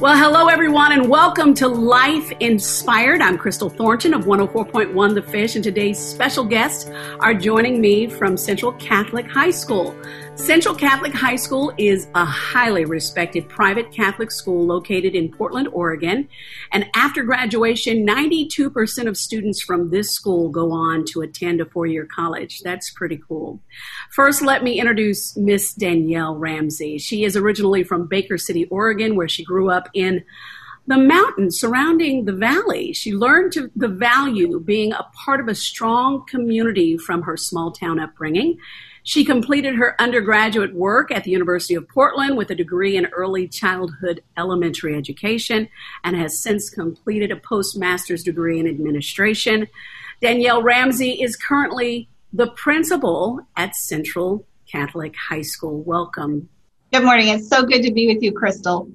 Well, hello, everyone, and welcome to Life Inspired. I'm Crystal Thornton of 104.1 The Fish, and today's special guests are joining me from Central Catholic High School. Central Catholic High School is a highly respected private Catholic school located in Portland, Oregon. And after graduation, 92% of students from this school go on to attend a four year college. That's pretty cool. First, let me introduce Miss Danielle Ramsey. She is originally from Baker City, Oregon, where she grew up in the mountains surrounding the valley. She learned to, the value being a part of a strong community from her small town upbringing. She completed her undergraduate work at the University of Portland with a degree in early childhood elementary education and has since completed a postmaster's degree in administration. Danielle Ramsey is currently the principal at Central Catholic High School. Welcome. Good morning. It's so good to be with you, Crystal.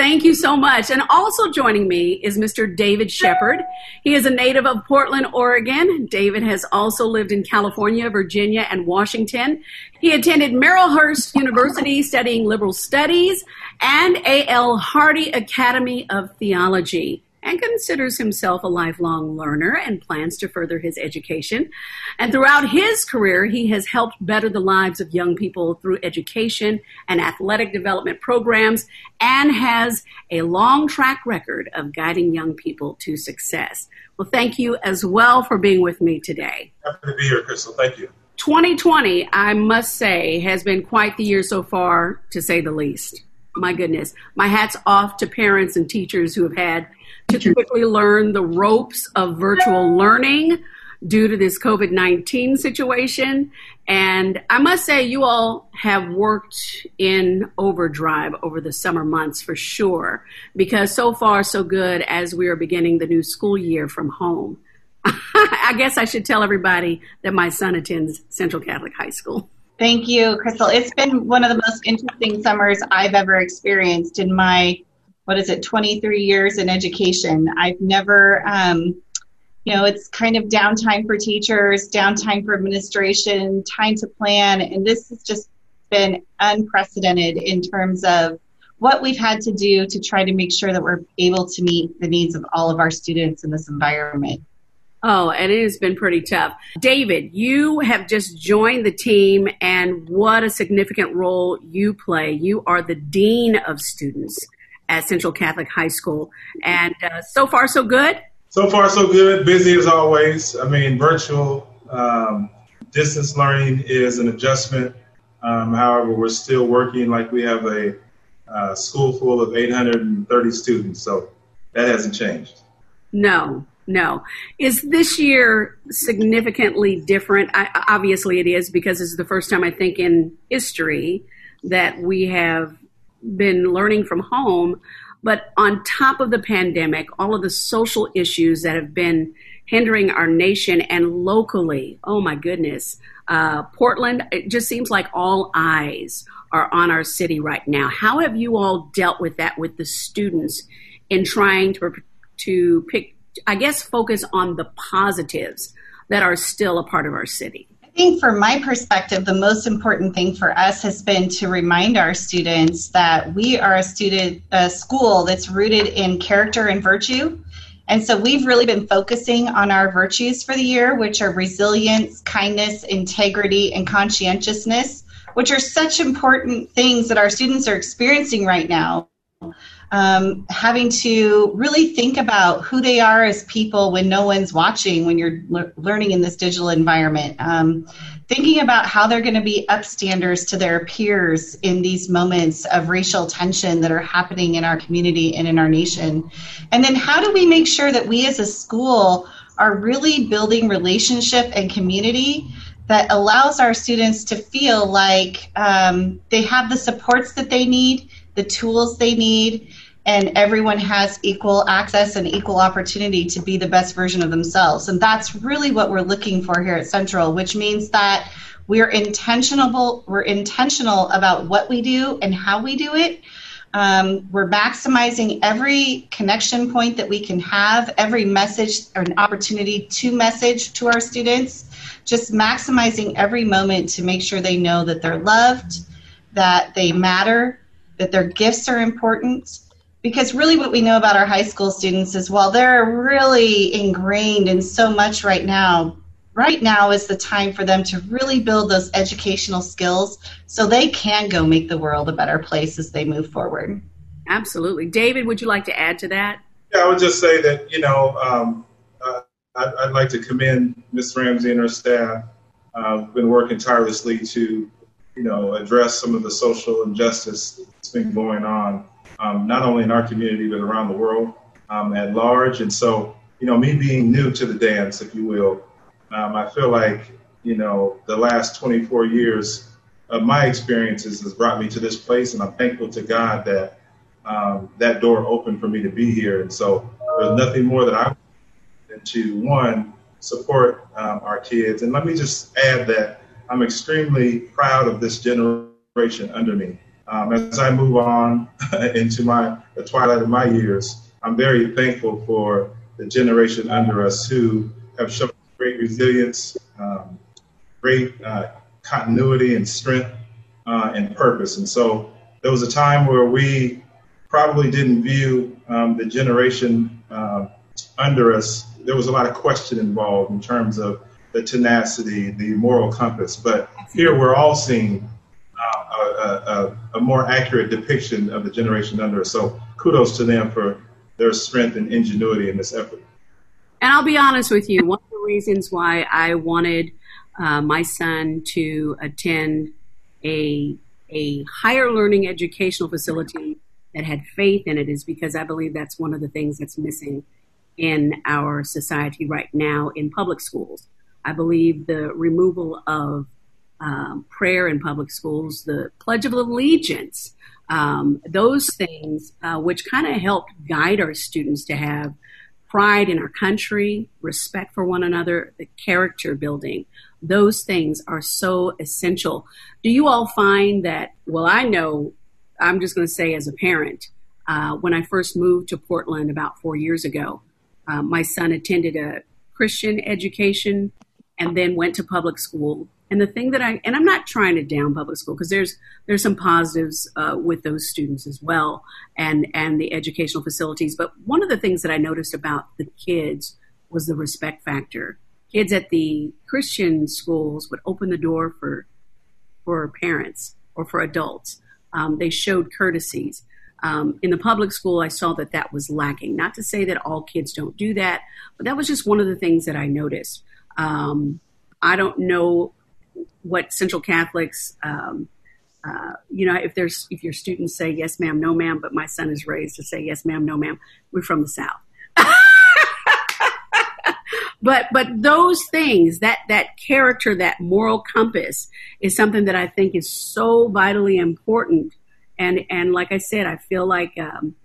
Thank you so much. And also joining me is Mr. David Shepard. He is a native of Portland, Oregon. David has also lived in California, Virginia, and Washington. He attended Marylhurst University studying liberal studies and A.L. Hardy Academy of Theology and considers himself a lifelong learner and plans to further his education. And throughout his career, he has helped better the lives of young people through education and athletic development programs and has a long track record of guiding young people to success. Well, thank you as well for being with me today. Happy to be here, Crystal. Thank you. 2020, I must say, has been quite the year so far, to say the least. My goodness. My hat's off to parents and teachers who have had to quickly learn the ropes of virtual learning due to this COVID 19 situation. And I must say, you all have worked in overdrive over the summer months for sure, because so far, so good as we are beginning the new school year from home. I guess I should tell everybody that my son attends Central Catholic High School. Thank you, Crystal. It's been one of the most interesting summers I've ever experienced in my what is it 23 years in education i've never um, you know it's kind of downtime for teachers downtime for administration time to plan and this has just been unprecedented in terms of what we've had to do to try to make sure that we're able to meet the needs of all of our students in this environment Oh, and it has been pretty tough. David, you have just joined the team, and what a significant role you play. You are the Dean of Students at Central Catholic High School. And uh, so far, so good? So far, so good. Busy as always. I mean, virtual um, distance learning is an adjustment. Um, however, we're still working like we have a uh, school full of 830 students. So that hasn't changed. No, no. Is this year significantly different? I, obviously, it is because this is the first time I think in history that we have been learning from home. But on top of the pandemic, all of the social issues that have been hindering our nation and locally, oh my goodness, uh, Portland, it just seems like all eyes are on our city right now. How have you all dealt with that with the students in trying to, to pick, I guess, focus on the positives that are still a part of our city? I think from my perspective, the most important thing for us has been to remind our students that we are a student a school that's rooted in character and virtue. And so we've really been focusing on our virtues for the year, which are resilience, kindness, integrity, and conscientiousness, which are such important things that our students are experiencing right now um, having to really think about who they are as people when no one's watching, when you're le- learning in this digital environment. Um, thinking about how they're going to be upstanders to their peers in these moments of racial tension that are happening in our community and in our nation. And then how do we make sure that we as a school are really building relationship and community that allows our students to feel like um, they have the supports that they need, the tools they need, and everyone has equal access and equal opportunity to be the best version of themselves. And that's really what we're looking for here at Central, which means that we're intentional we're intentional about what we do and how we do it. Um, we're maximizing every connection point that we can have, every message or an opportunity to message to our students just maximizing every moment to make sure they know that they're loved, that they matter, that their gifts are important. Because really, what we know about our high school students is while they're really ingrained in so much right now, right now is the time for them to really build those educational skills so they can go make the world a better place as they move forward. Absolutely. David, would you like to add to that? Yeah, I would just say that, you know, um, uh, I'd, I'd like to commend Ms. Ramsey and her staff. Uh, been working tirelessly to, you know, address some of the social injustice that's been going on, um, not only in our community but around the world um, at large. And so, you know, me being new to the dance, if you will, um, I feel like, you know, the last 24 years of my experiences has brought me to this place, and I'm thankful to God that um, that door opened for me to be here. And so, there's nothing more that I and to one support um, our kids. And let me just add that I'm extremely proud of this generation under me. Um, as I move on into my the twilight of my years, I'm very thankful for the generation under us who have shown great resilience, um, great uh, continuity and strength uh, and purpose. And so there was a time where we probably didn't view um, the generation uh, under us there was a lot of question involved in terms of the tenacity, the moral compass. But here we're all seeing a, a, more accurate depiction of the generation under us. So kudos to them for their strength and ingenuity in this effort. And I'll be honest with you, one of the reasons why I wanted uh, my son to attend a a higher learning educational facility that had faith in it is because I believe that's one of the things that's missing in our society right now in public schools. I believe the removal of um, prayer in public schools, the Pledge of Allegiance, um, those things, uh, which kind of help guide our students to have pride in our country, respect for one another, the character building. Those things are so essential. Do you all find that? Well, I know, I'm just going to say as a parent, uh, when I first moved to Portland about four years ago, um, my son attended a Christian education and then went to public school. And the thing that I and I'm not trying to down public school because there's there's some positives uh, with those students as well and and the educational facilities. But one of the things that I noticed about the kids was the respect factor. Kids at the Christian schools would open the door for for parents or for adults. Um, they showed courtesies. Um, in the public school, I saw that that was lacking. Not to say that all kids don't do that, but that was just one of the things that I noticed. Um, I don't know what Central Catholics, um, uh, you know, if there's if your students say yes, ma'am, no, ma'am, but my son is raised to say yes, ma'am, no, ma'am. We're from the South. but but those things that that character that moral compass is something that i think is so vitally important and and like I said, I feel like um,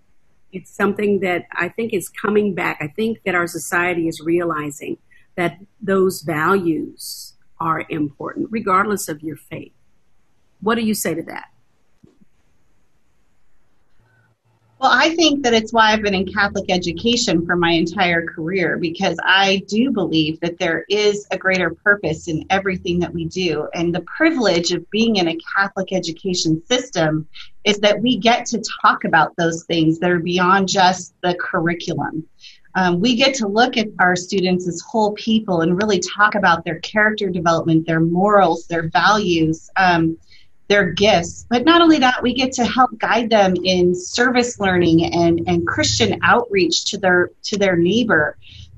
it's something that I think is coming back. I think that our society is realizing that those values are important, regardless of your faith. What do you say to that? Well, I think that it's why I've been in Catholic education for my entire career because I do believe that there is a greater purpose in everything that we do. And the privilege of being in a Catholic education system is that we get to talk about those things that are beyond just the curriculum. Um, we get to look at our students as whole people and really talk about their character development, their morals, their values. Um, their gifts. But not only that, we get to help guide them in service learning and, and Christian outreach to their to their neighbor.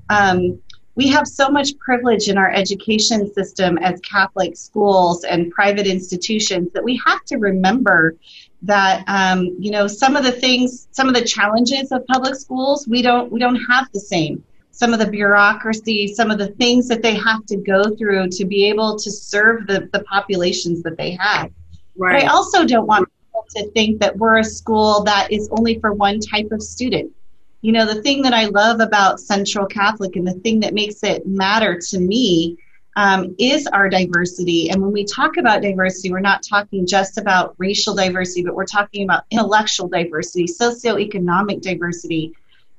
Um, we have so much privilege in our education system as Catholic schools and private institutions that we have to remember that um, you know some of the things, some of the challenges of public schools, we don't we don't have the same some of the bureaucracy, some of the things that they have to go through to be able to serve the, the populations that they have. Right. But I also don't want people to think that we're a school that is only for one type of student. You know, the thing that I love about Central Catholic and the thing that makes it matter to me um, is our diversity. And when we talk about diversity, we're not talking just about racial diversity, but we're talking about intellectual diversity, socioeconomic diversity.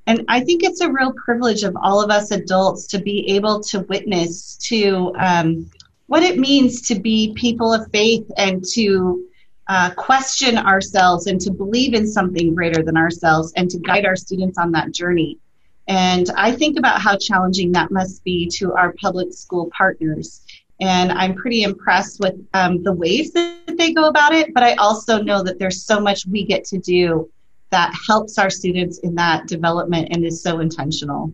And I think it's a real privilege of all of us adults to be able to witness to um, what it means to be people of faith and to uh, question ourselves and to believe in something greater than ourselves and to guide our students on that journey. And I think about how challenging that must be to our public school partners. And I'm pretty impressed with um, the ways that they go about it, but I also know that there's so much we get to do that helps our students in that development and is so intentional.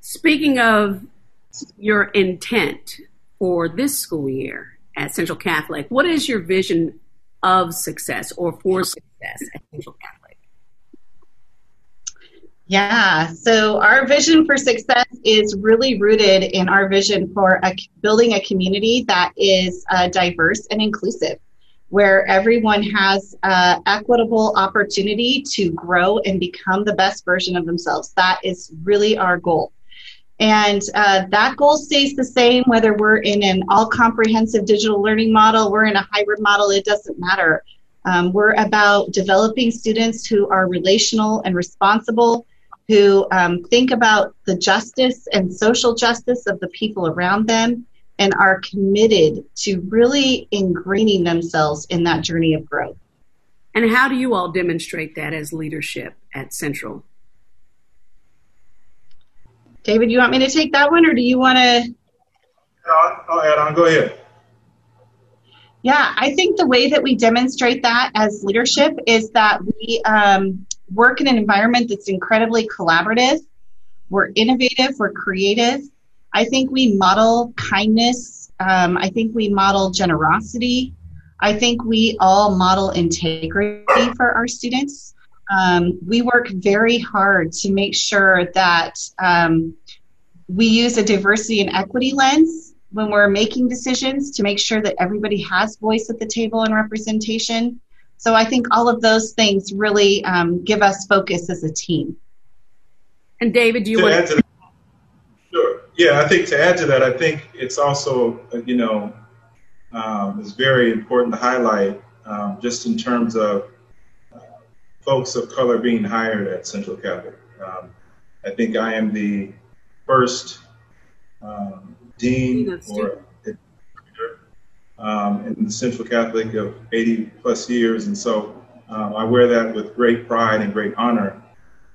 Speaking of your intent for this school year at Central Catholic, what is your vision of success or for success at Central Catholic? Yeah, so our vision for success is really rooted in our vision for a, building a community that is uh, diverse and inclusive, where everyone has uh, equitable opportunity to grow and become the best version of themselves. That is really our goal. And uh, that goal stays the same whether we're in an all comprehensive digital learning model, we're in a hybrid model, it doesn't matter. Um, we're about developing students who are relational and responsible, who um, think about the justice and social justice of the people around them, and are committed to really ingraining themselves in that journey of growth. And how do you all demonstrate that as leadership at Central? David, you want me to take that one, or do you want to? I'll add on. Go ahead. Yeah, I think the way that we demonstrate that as leadership is that we um, work in an environment that's incredibly collaborative. We're innovative. We're creative. I think we model kindness. Um, I think we model generosity. I think we all model integrity for our students um, we work very hard to make sure that um, we use a diversity and equity lens when we're making decisions to make sure that everybody has voice at the table and representation. So I think all of those things really um, give us focus as a team. And David, do you to want to? Sure. Yeah, I think to add to that, I think it's also you know um, it's very important to highlight um, just in terms of folks of color being hired at Central Catholic. Um, I think I am the first um, dean or um, in the Central Catholic of 80 plus years, and so um, I wear that with great pride and great honor.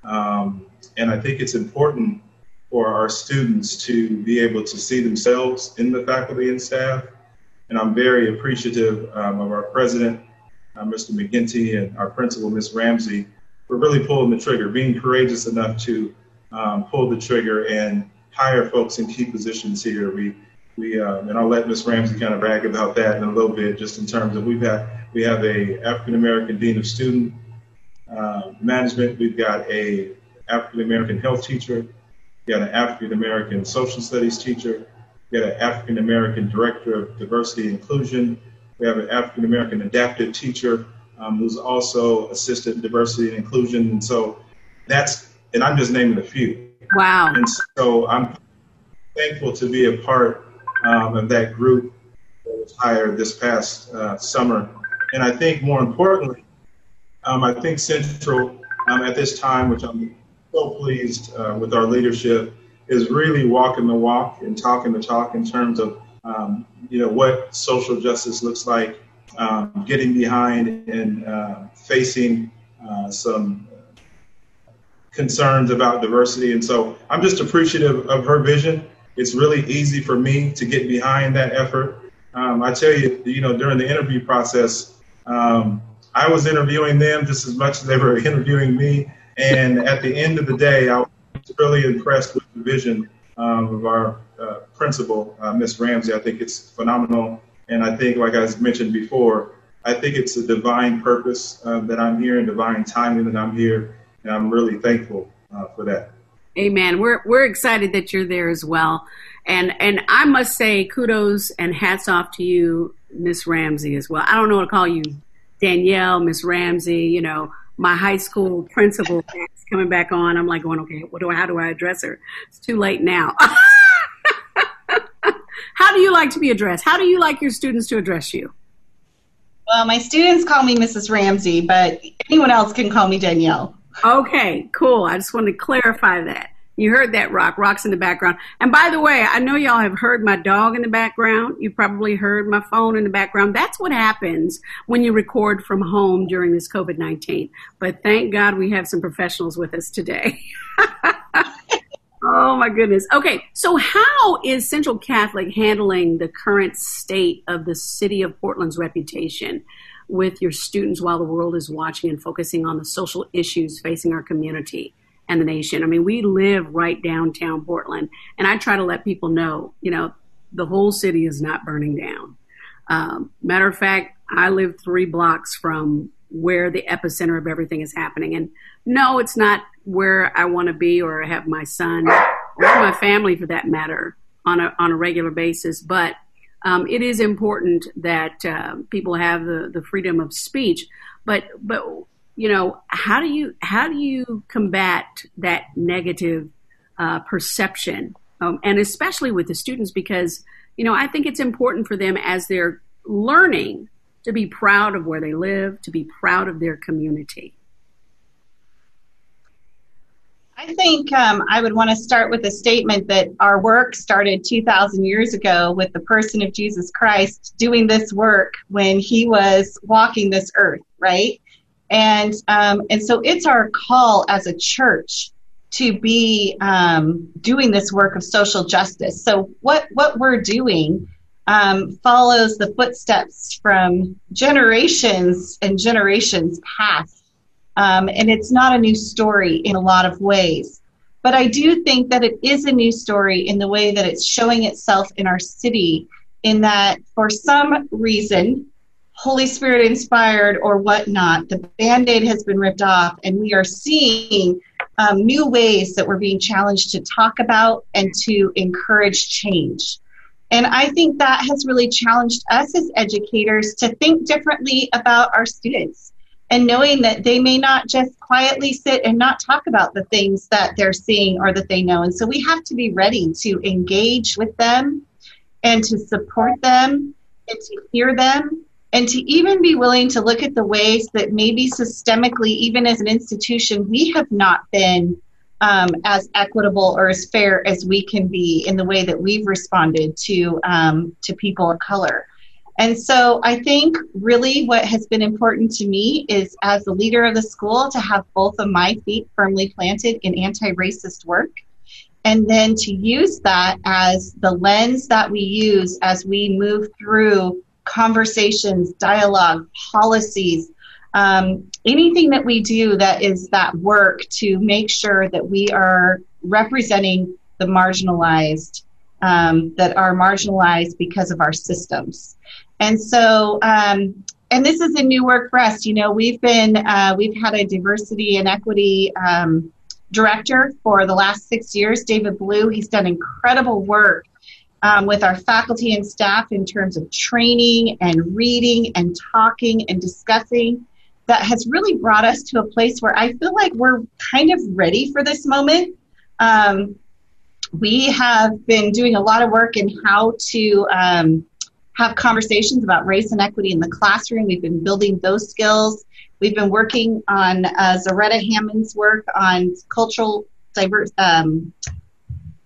Um, and I think it's important for our students to be able to see themselves in the faculty and staff. And I'm very appreciative um, of our president uh, Mr. McGinty and our principal, Ms. Ramsey, for really pulling the trigger, being courageous enough to um, pull the trigger and hire folks in key positions here. We, we, um, and I'll let Ms. Ramsey kind of brag about that in a little bit, just in terms of we've had, we have a African American dean of student uh, management. We've got a African American health teacher. We got an African American social studies teacher. We got an African American director of diversity and inclusion. We have an African American adaptive teacher um, who's also assisted diversity and inclusion. And so that's, and I'm just naming a few. Wow. And so I'm thankful to be a part um, of that group that was hired this past uh, summer. And I think more importantly, um, I think Central um, at this time, which I'm so pleased uh, with our leadership, is really walking the walk and talking the talk in terms of um, you know, what social justice looks like, um, getting behind and uh, facing uh, some concerns about diversity. And so I'm just appreciative of her vision. It's really easy for me to get behind that effort. Um, I tell you, you know, during the interview process, um, I was interviewing them just as much as they were interviewing me. And at the end of the day, I was really impressed with the vision um, of our uh, principal, uh, Miss Ramsey. I think it's phenomenal. And I think, like I mentioned before, I think it's a divine purpose uh, that I'm here and divine timing that I'm here. And I'm really thankful uh, for that. Amen. We're we're excited that you're there as well. And and I must say kudos and hats off to you, Miss Ramsey, as well. I don't know what to call you, Danielle, Miss Ramsey, you know, my high school principal is coming back on. I'm like going, okay, what do I how do I address her? It's too late now. how do you like to be addressed? How do you like your students to address you? Well, my students call me Mrs. Ramsey, but anyone else can call me Danielle. Okay, cool. I just wanted to clarify that. You heard that rock. Rock's in the background. And by the way, I know y'all have heard my dog in the background. You probably heard my phone in the background. That's what happens when you record from home during this COVID 19. But thank God we have some professionals with us today. oh my goodness. Okay, so how is Central Catholic handling the current state of the city of Portland's reputation? With your students while the world is watching and focusing on the social issues facing our community and the nation. I mean, we live right downtown Portland, and I try to let people know, you know, the whole city is not burning down. Um, matter of fact, I live three blocks from where the epicenter of everything is happening. And no, it's not where I want to be or have my son or my family for that matter on a, on a regular basis, but um, it is important that uh, people have the, the freedom of speech, but but you know how do you how do you combat that negative uh, perception, um, and especially with the students because you know I think it's important for them as they're learning to be proud of where they live, to be proud of their community. I think um, I would want to start with a statement that our work started 2,000 years ago with the person of Jesus Christ doing this work when he was walking this earth, right? And um, and so it's our call as a church to be um, doing this work of social justice. So what what we're doing um, follows the footsteps from generations and generations past um, and it's not a new story in a lot of ways. But I do think that it is a new story in the way that it's showing itself in our city, in that for some reason, Holy Spirit inspired or whatnot, the band aid has been ripped off, and we are seeing um, new ways that we're being challenged to talk about and to encourage change. And I think that has really challenged us as educators to think differently about our students and knowing that they may not just quietly sit and not talk about the things that they're seeing or that they know. And so we have to be ready to engage with them and to support them and to hear them and to even be willing to look at the ways that maybe systemically, even as an institution, we have not been um, as equitable or as fair as we can be in the way that we've responded to um, to people of color. And so I think really what has been important to me is as the leader of the school to have both of my feet firmly planted in anti racist work. And then to use that as the lens that we use as we move through conversations, dialogue, policies, um, anything that we do that is that work to make sure that we are representing the marginalized, um, that are marginalized because of our systems. And so, um, and this is a new work for us. You know, we've been, uh, we've had a diversity and equity um, director for the last six years, David Blue. He's done incredible work um, with our faculty and staff in terms of training and reading and talking and discussing that has really brought us to a place where I feel like we're kind of ready for this moment. Um, we have been doing a lot of work in how to um, have conversations about race and equity in the classroom. We've been building those skills. We've been working on uh, Zaretta Hammond's work on cultural diverse. Um,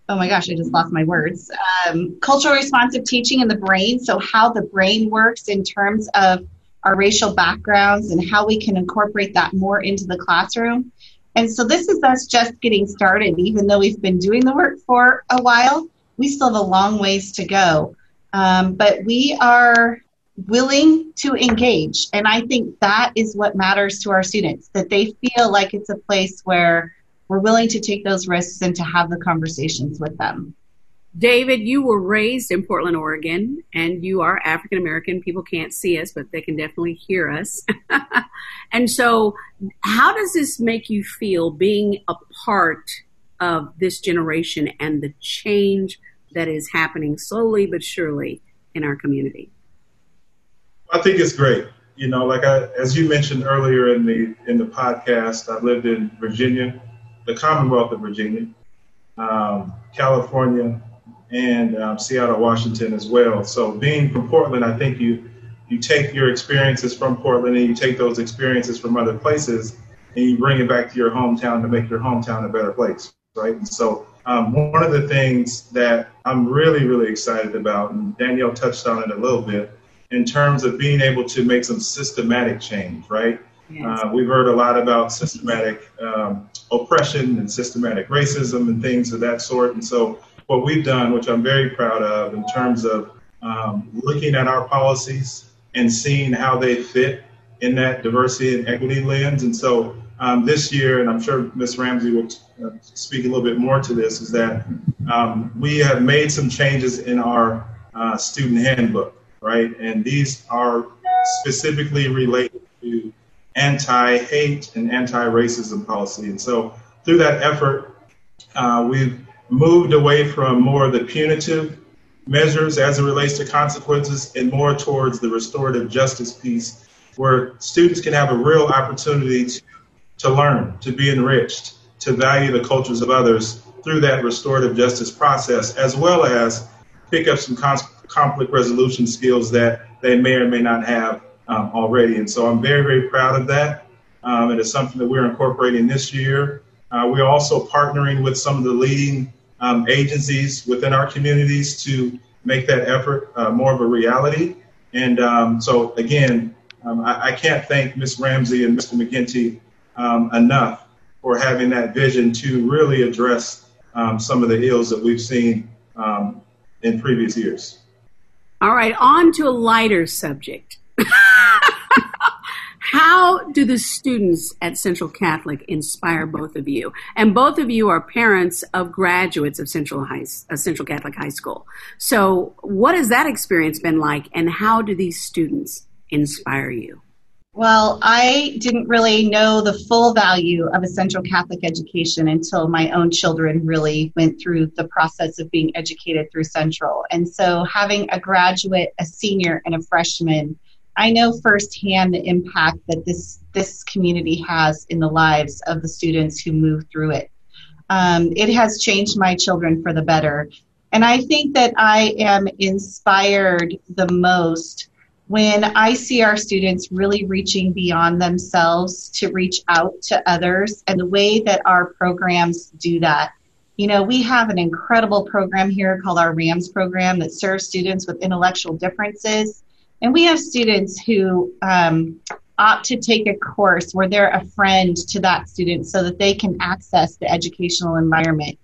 oh my gosh, I just lost my words. Um, cultural responsive teaching in the brain. So how the brain works in terms of our racial backgrounds and how we can incorporate that more into the classroom. And so this is us just getting started. Even though we've been doing the work for a while, we still have a long ways to go. Um, but we are willing to engage. And I think that is what matters to our students, that they feel like it's a place where we're willing to take those risks and to have the conversations with them. David, you were raised in Portland, Oregon, and you are African American. People can't see us, but they can definitely hear us. and so, how does this make you feel being a part of this generation and the change that is happening slowly but surely in our community? I think it's great. You know, like I, as you mentioned earlier in the in the podcast, I lived in Virginia, the Commonwealth of Virginia, um, California, and um, Seattle, Washington as well. So being from Portland, I think you you take your experiences from Portland and you take those experiences from other places and you bring it back to your hometown to make your hometown a better place, right? And so um, one of the things that I'm really, really excited about, and Danielle touched on it a little bit, in terms of being able to make some systematic change, right? Yes. Uh, we've heard a lot about systematic um, oppression and systematic racism and things of that sort. And so, what we've done, which I'm very proud of, in terms of um, looking at our policies and seeing how they fit in that diversity and equity lens. And so, um, this year, and I'm sure Ms. Ramsey will uh, speak a little bit more to this, is that um, we have made some changes in our uh, student handbook, right? And these are specifically related to anti-hate and anti-racism policy. And so through that effort, uh, we've moved away from more of the punitive measures as it relates to consequences and more towards the restorative justice piece where students can have a real opportunity to, to learn, to be enriched, to value the cultures of others through that restorative justice process, as well as pick up some conflict resolution skills that they may or may not have um, already. And so I'm very, very proud of that. Um, it is something that we're incorporating this year. Uh, we're also partnering with some of the leading um, agencies within our communities to make that effort uh, more of a reality. And um, so, again, um, I, I, can't thank Ms. Ramsey and Mr. McGinty um, enough for having that vision to really address some of the ills that we've seen in previous years. All right, on to a lighter subject. How do the students at Central Catholic inspire both of you? And both of you are parents of graduates of Central High, uh, Central Catholic High School. So, what has that experience been like, and how do these students inspire you? Well, I didn't really know the full value of a Central Catholic education until my own children really went through the process of being educated through Central. And so, having a graduate, a senior, and a freshman I know firsthand the impact that this this community has in the lives of the students who move through it. Um, it has changed my children for the better, and I think that I am inspired the most when I see our students really reaching beyond themselves to reach out to others, and the way that our programs do that. You know, we have an incredible program here called our RAMS program that serves students with intellectual differences and we have students who um, opt to take a course where they're a friend to that student so that they can access the educational environment.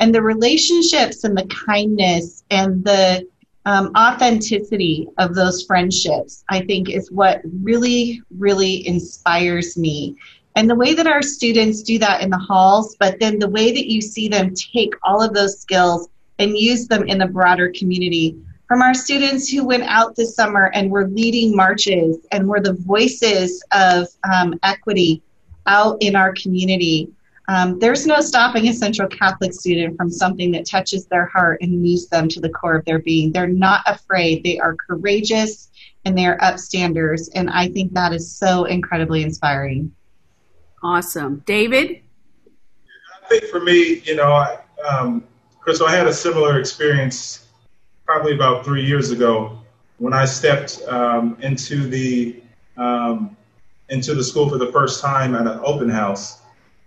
And the relationships and the kindness and the um, authenticity of those friendships, I think, is what really, really inspires me. And the way that our students do that in the halls, but then the way that you see them take all of those skills and use them in the broader community from our students who went out this summer and were leading marches and were the voices of um, equity out in our community. Um, there's no stopping a Central Catholic student from something that touches their heart and moves them to the core of their being. They're not afraid, they are courageous, and they are upstanders. And I think that is so incredibly inspiring. Awesome. David? I think for me, you know, I, um, Crystal, I had a similar experience probably about three years ago when I stepped um, into the um, into the school for the first time at an open house,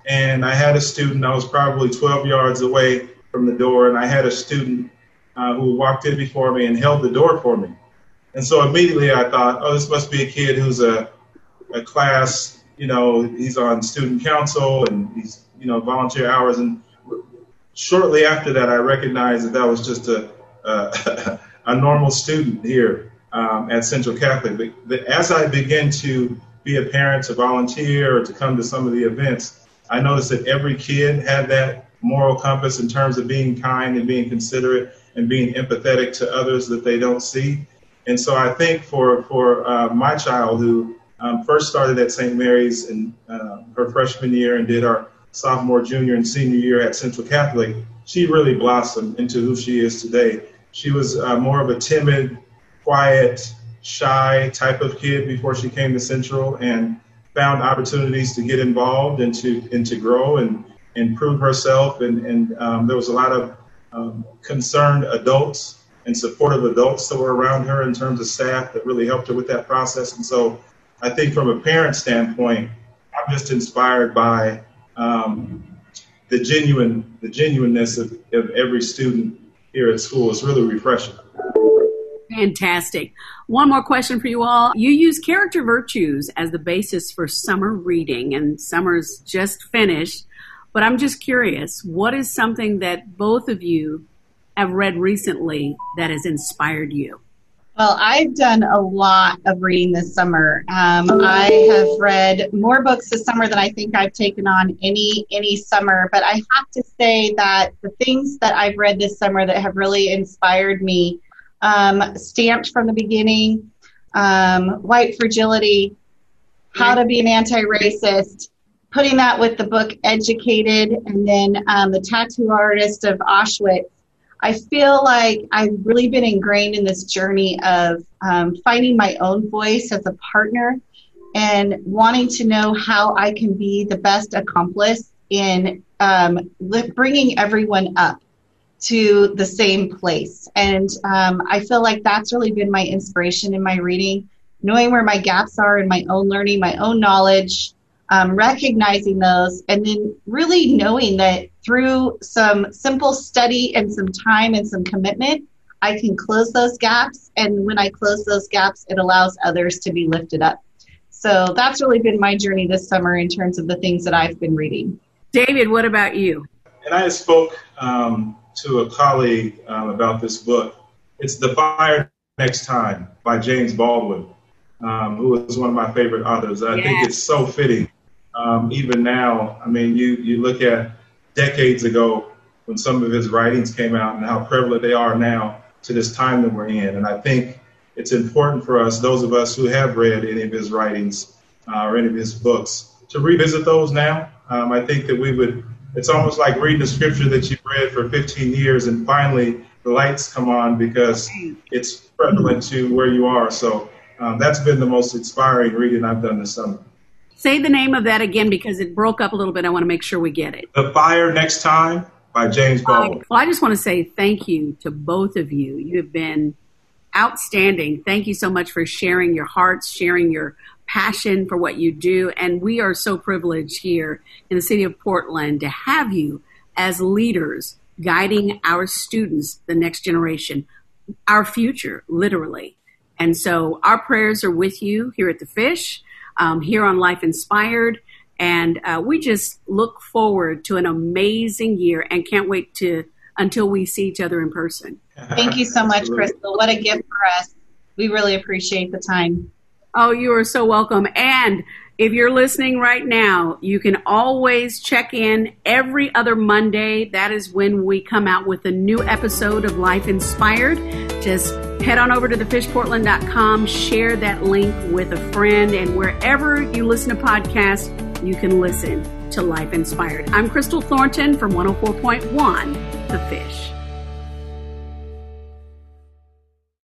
and I had a student. I was probably 12 yards away from the door, and I had a student uh, who walked in before me and held the door for me. And so immediately I thought, oh, this must be a kid who's a a class. You know, he's on student council and he's you know volunteer hours. And shortly after that, I recognized that that was just a uh, a normal student here um, at Central Catholic. But as I begin to be a parent, to volunteer, or to come to some of the events, I noticed that every kid had that moral compass in terms of being kind and being considerate and being empathetic to others that they don't see. And so I think for for uh, my child who um, first started at St. Mary's in uh, her freshman year and did our sophomore, junior, and senior year at Central Catholic, she really blossomed into who she is today. She was uh, more of a timid, quiet, shy type of kid before she came to Central and found opportunities to get involved and to and to grow and, and prove herself. And, and um, there was a lot of um, concerned adults and supportive adults that were around her in terms of staff that really helped her with that process. And so I think from a parent standpoint, I'm just inspired by um, the genuine the genuineness of, of every student here at school. It's really refreshing. Fantastic. One more question for you all. You use character virtues as the basis for summer reading, and summer's just finished. But I'm just curious, what is something that both of you have read recently that has inspired you? Well, I've done a lot of reading this summer. Um, I have read more books this summer than I think I've taken on any any summer. But I have to say that the things that I've read this summer that have really inspired me, um, stamped from the beginning, um, White Fragility, How to Be an Anti-Racist, putting that with the book Educated, and then um, The Tattoo Artist of Auschwitz. I feel like I've really been ingrained in this journey of um, finding my own voice as a partner and wanting to know how I can be the best accomplice in um, bringing everyone up to the same place. And um, I feel like that's really been my inspiration in my reading, knowing where my gaps are in my own learning, my own knowledge, um, recognizing those, and then really knowing that through some simple study and some time and some commitment, I can close those gaps. And when I close those gaps, it allows others to be lifted up. So that's really been my journey this summer in terms of the things that I've been reading. David, what about you? And I spoke um, to a colleague um, about this book. It's The Fire Next Time by James Baldwin, um, who is one of my favorite authors. I think it's so fitting um, even now. I mean, you, you look at decades ago when some of his writings came out and how prevalent they are now to this time that we're in. And I think it's important for us, those of us who have read any of his writings uh, or any of his books, to revisit those now. Um, I think that we would, it's almost like reading a scripture that you've read for 15 years and finally the lights come on because it's prevalent to where you are. So um, that's been the most inspiring reading I've done this summer. Say the name of that again because it broke up a little bit. I want to make sure we get it. The Fire Next Time by James Baldwin. Well, I just want to say thank you to both of you. You have been outstanding. Thank you so much for sharing your hearts, sharing your passion for what you do. And we are so privileged here in the city of Portland to have you as leaders guiding our students, the next generation, our future, literally. And so our prayers are with you here at the Fish um, here on Life Inspired. And uh, we just look forward to an amazing year and can't wait to until we see each other in person. Thank you so much, Crystal. What a gift for us. We really appreciate the time. Oh, you are so welcome. And if you're listening right now, you can always check in every other Monday. That is when we come out with a new episode of Life Inspired. Just head on over to thefishportland.com, share that link with a friend, and wherever you listen to podcasts, you can listen to Life Inspired. I'm Crystal Thornton from 104.1 The Fish.